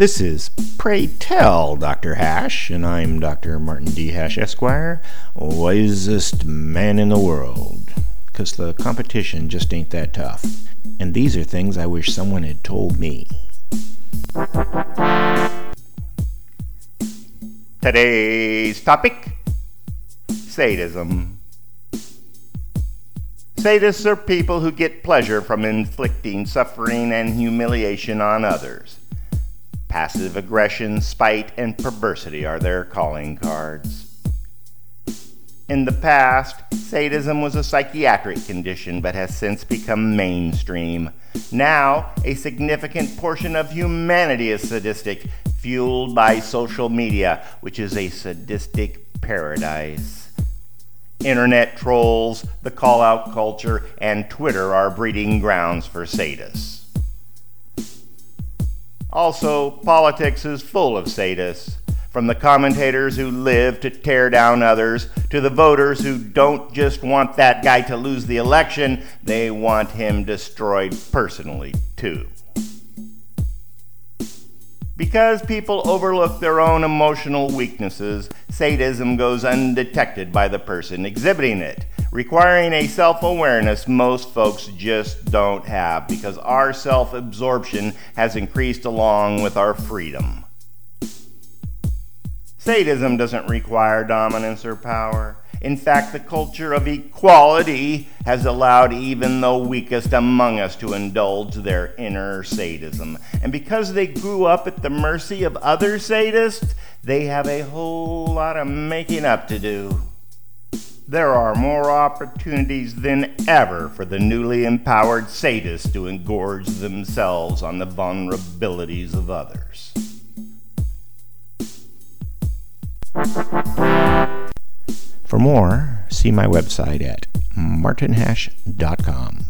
This is Pray Tell Dr. Hash, and I'm Dr. Martin D. Hash, Esquire, wisest man in the world. Because the competition just ain't that tough. And these are things I wish someone had told me. Today's topic sadism. Sadists are people who get pleasure from inflicting suffering and humiliation on others. Passive aggression, spite, and perversity are their calling cards. In the past, sadism was a psychiatric condition but has since become mainstream. Now, a significant portion of humanity is sadistic, fueled by social media, which is a sadistic paradise. Internet trolls, the call out culture, and Twitter are breeding grounds for sadists. Also, politics is full of sadists, from the commentators who live to tear down others to the voters who don't just want that guy to lose the election, they want him destroyed personally, too. Because people overlook their own emotional weaknesses, sadism goes undetected by the person exhibiting it, requiring a self awareness most folks just don't have because our self absorption has increased along with our freedom. Sadism doesn't require dominance or power. In fact, the culture of equality has allowed even the weakest among us to indulge their inner sadism. And because they grew up at the mercy of other sadists, they have a whole lot of making up to do. There are more opportunities than ever for the newly empowered sadists to engorge themselves on the vulnerabilities of others. For more, see my website at martinhash.com.